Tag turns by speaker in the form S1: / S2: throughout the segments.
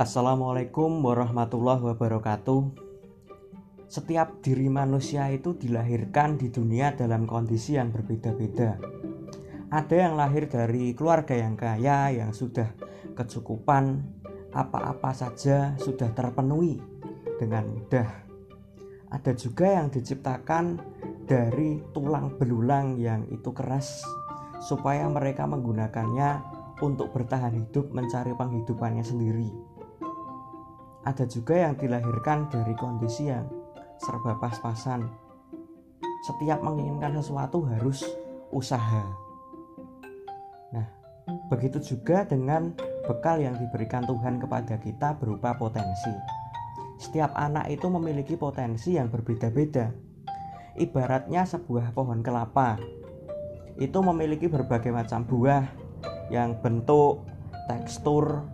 S1: Assalamualaikum warahmatullahi wabarakatuh. Setiap diri manusia itu dilahirkan di dunia dalam kondisi yang berbeda-beda. Ada yang lahir dari keluarga yang kaya, yang sudah kecukupan, apa-apa saja sudah terpenuhi dengan mudah. Ada juga yang diciptakan dari tulang belulang yang itu keras, supaya mereka menggunakannya untuk bertahan hidup mencari penghidupannya sendiri. Ada juga yang dilahirkan dari kondisi yang serba pas-pasan. Setiap menginginkan sesuatu harus usaha. Nah, begitu juga dengan bekal yang diberikan Tuhan kepada kita berupa potensi. Setiap anak itu memiliki potensi yang berbeda-beda. Ibaratnya sebuah pohon kelapa. Itu memiliki berbagai macam buah yang bentuk, tekstur,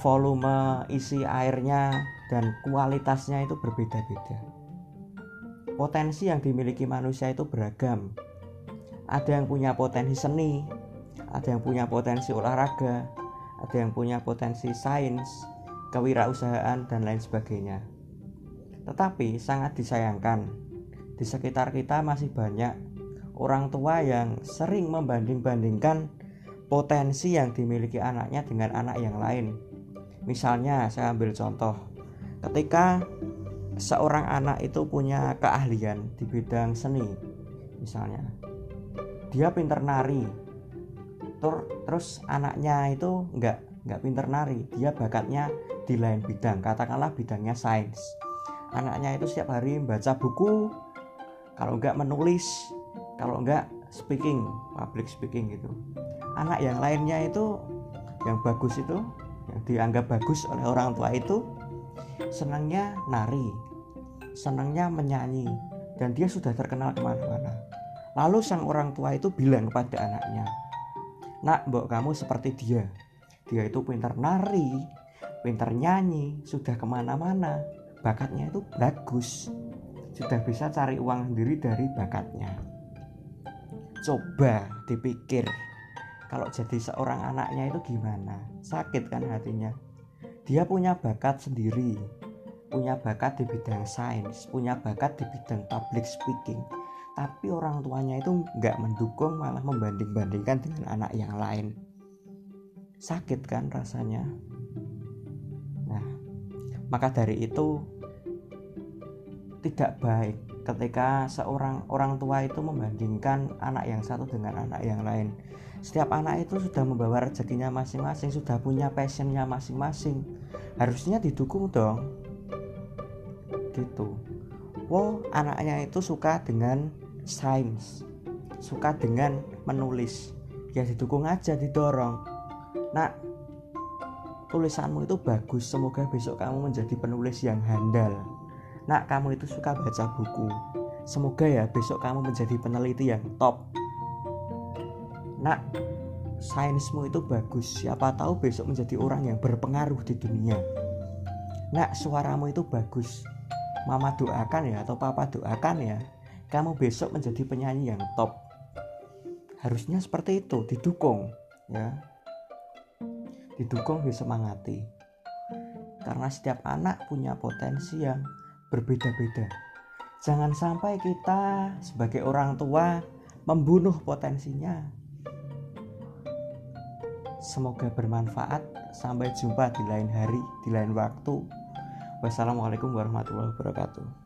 S1: volume isi airnya dan kualitasnya itu berbeda-beda. Potensi yang dimiliki manusia itu beragam. Ada yang punya potensi seni, ada yang punya potensi olahraga, ada yang punya potensi sains, kewirausahaan dan lain sebagainya. Tetapi sangat disayangkan, di sekitar kita masih banyak orang tua yang sering membanding-bandingkan potensi yang dimiliki anaknya dengan anak yang lain. Misalnya, saya ambil contoh, ketika seorang anak itu punya keahlian di bidang seni, misalnya, dia pinter nari, terus anaknya itu nggak nggak pinter nari, dia bakatnya di lain bidang, katakanlah bidangnya sains. Anaknya itu setiap hari membaca buku, kalau nggak menulis, kalau nggak speaking, public speaking gitu. Anak yang lainnya itu yang bagus itu dianggap bagus oleh orang tua itu senangnya nari senangnya menyanyi dan dia sudah terkenal ke mana-mana. Lalu sang orang tua itu bilang kepada anaknya nak mbok kamu seperti dia. Dia itu pintar nari pintar nyanyi sudah ke mana-mana. Bakatnya itu bagus. Sudah bisa cari uang sendiri dari bakatnya. Coba dipikir kalau jadi seorang anaknya itu gimana? Sakit kan hatinya. Dia punya bakat sendiri punya bakat di bidang sains punya bakat di bidang public speaking. Tapi orang tuanya itu nggak mendukung malah membanding-bandingkan dengan anak yang lain. Sakit kan rasanya. Nah maka dari itu tidak baik ketika seorang orang tua itu membandingkan anak yang satu dengan anak yang lain. Setiap anak itu sudah membawa rezekinya masing-masing sudah punya passionnya masing-masing. Harusnya didukung dong. Gitu. Wow anaknya itu suka dengan sains suka dengan menulis. Ya didukung aja didorong. Nah tulisanmu itu bagus semoga besok kamu menjadi penulis yang handal nak kamu itu suka baca buku. Semoga ya besok kamu menjadi peneliti yang top. Nak sainsmu itu bagus. Siapa tahu besok menjadi orang yang berpengaruh di dunia. Nak suaramu itu bagus. Mama doakan ya atau papa doakan ya kamu besok menjadi penyanyi yang top. Harusnya seperti itu didukung ya. Didukung disemangati. Karena setiap anak punya potensi yang berbeda-beda jangan sampai kita sebagai orang tua membunuh potensinya Semoga bermanfaat. Sampai jumpa di lain hari, di lain waktu. Wassalamualaikum warahmatullahi wabarakatuh.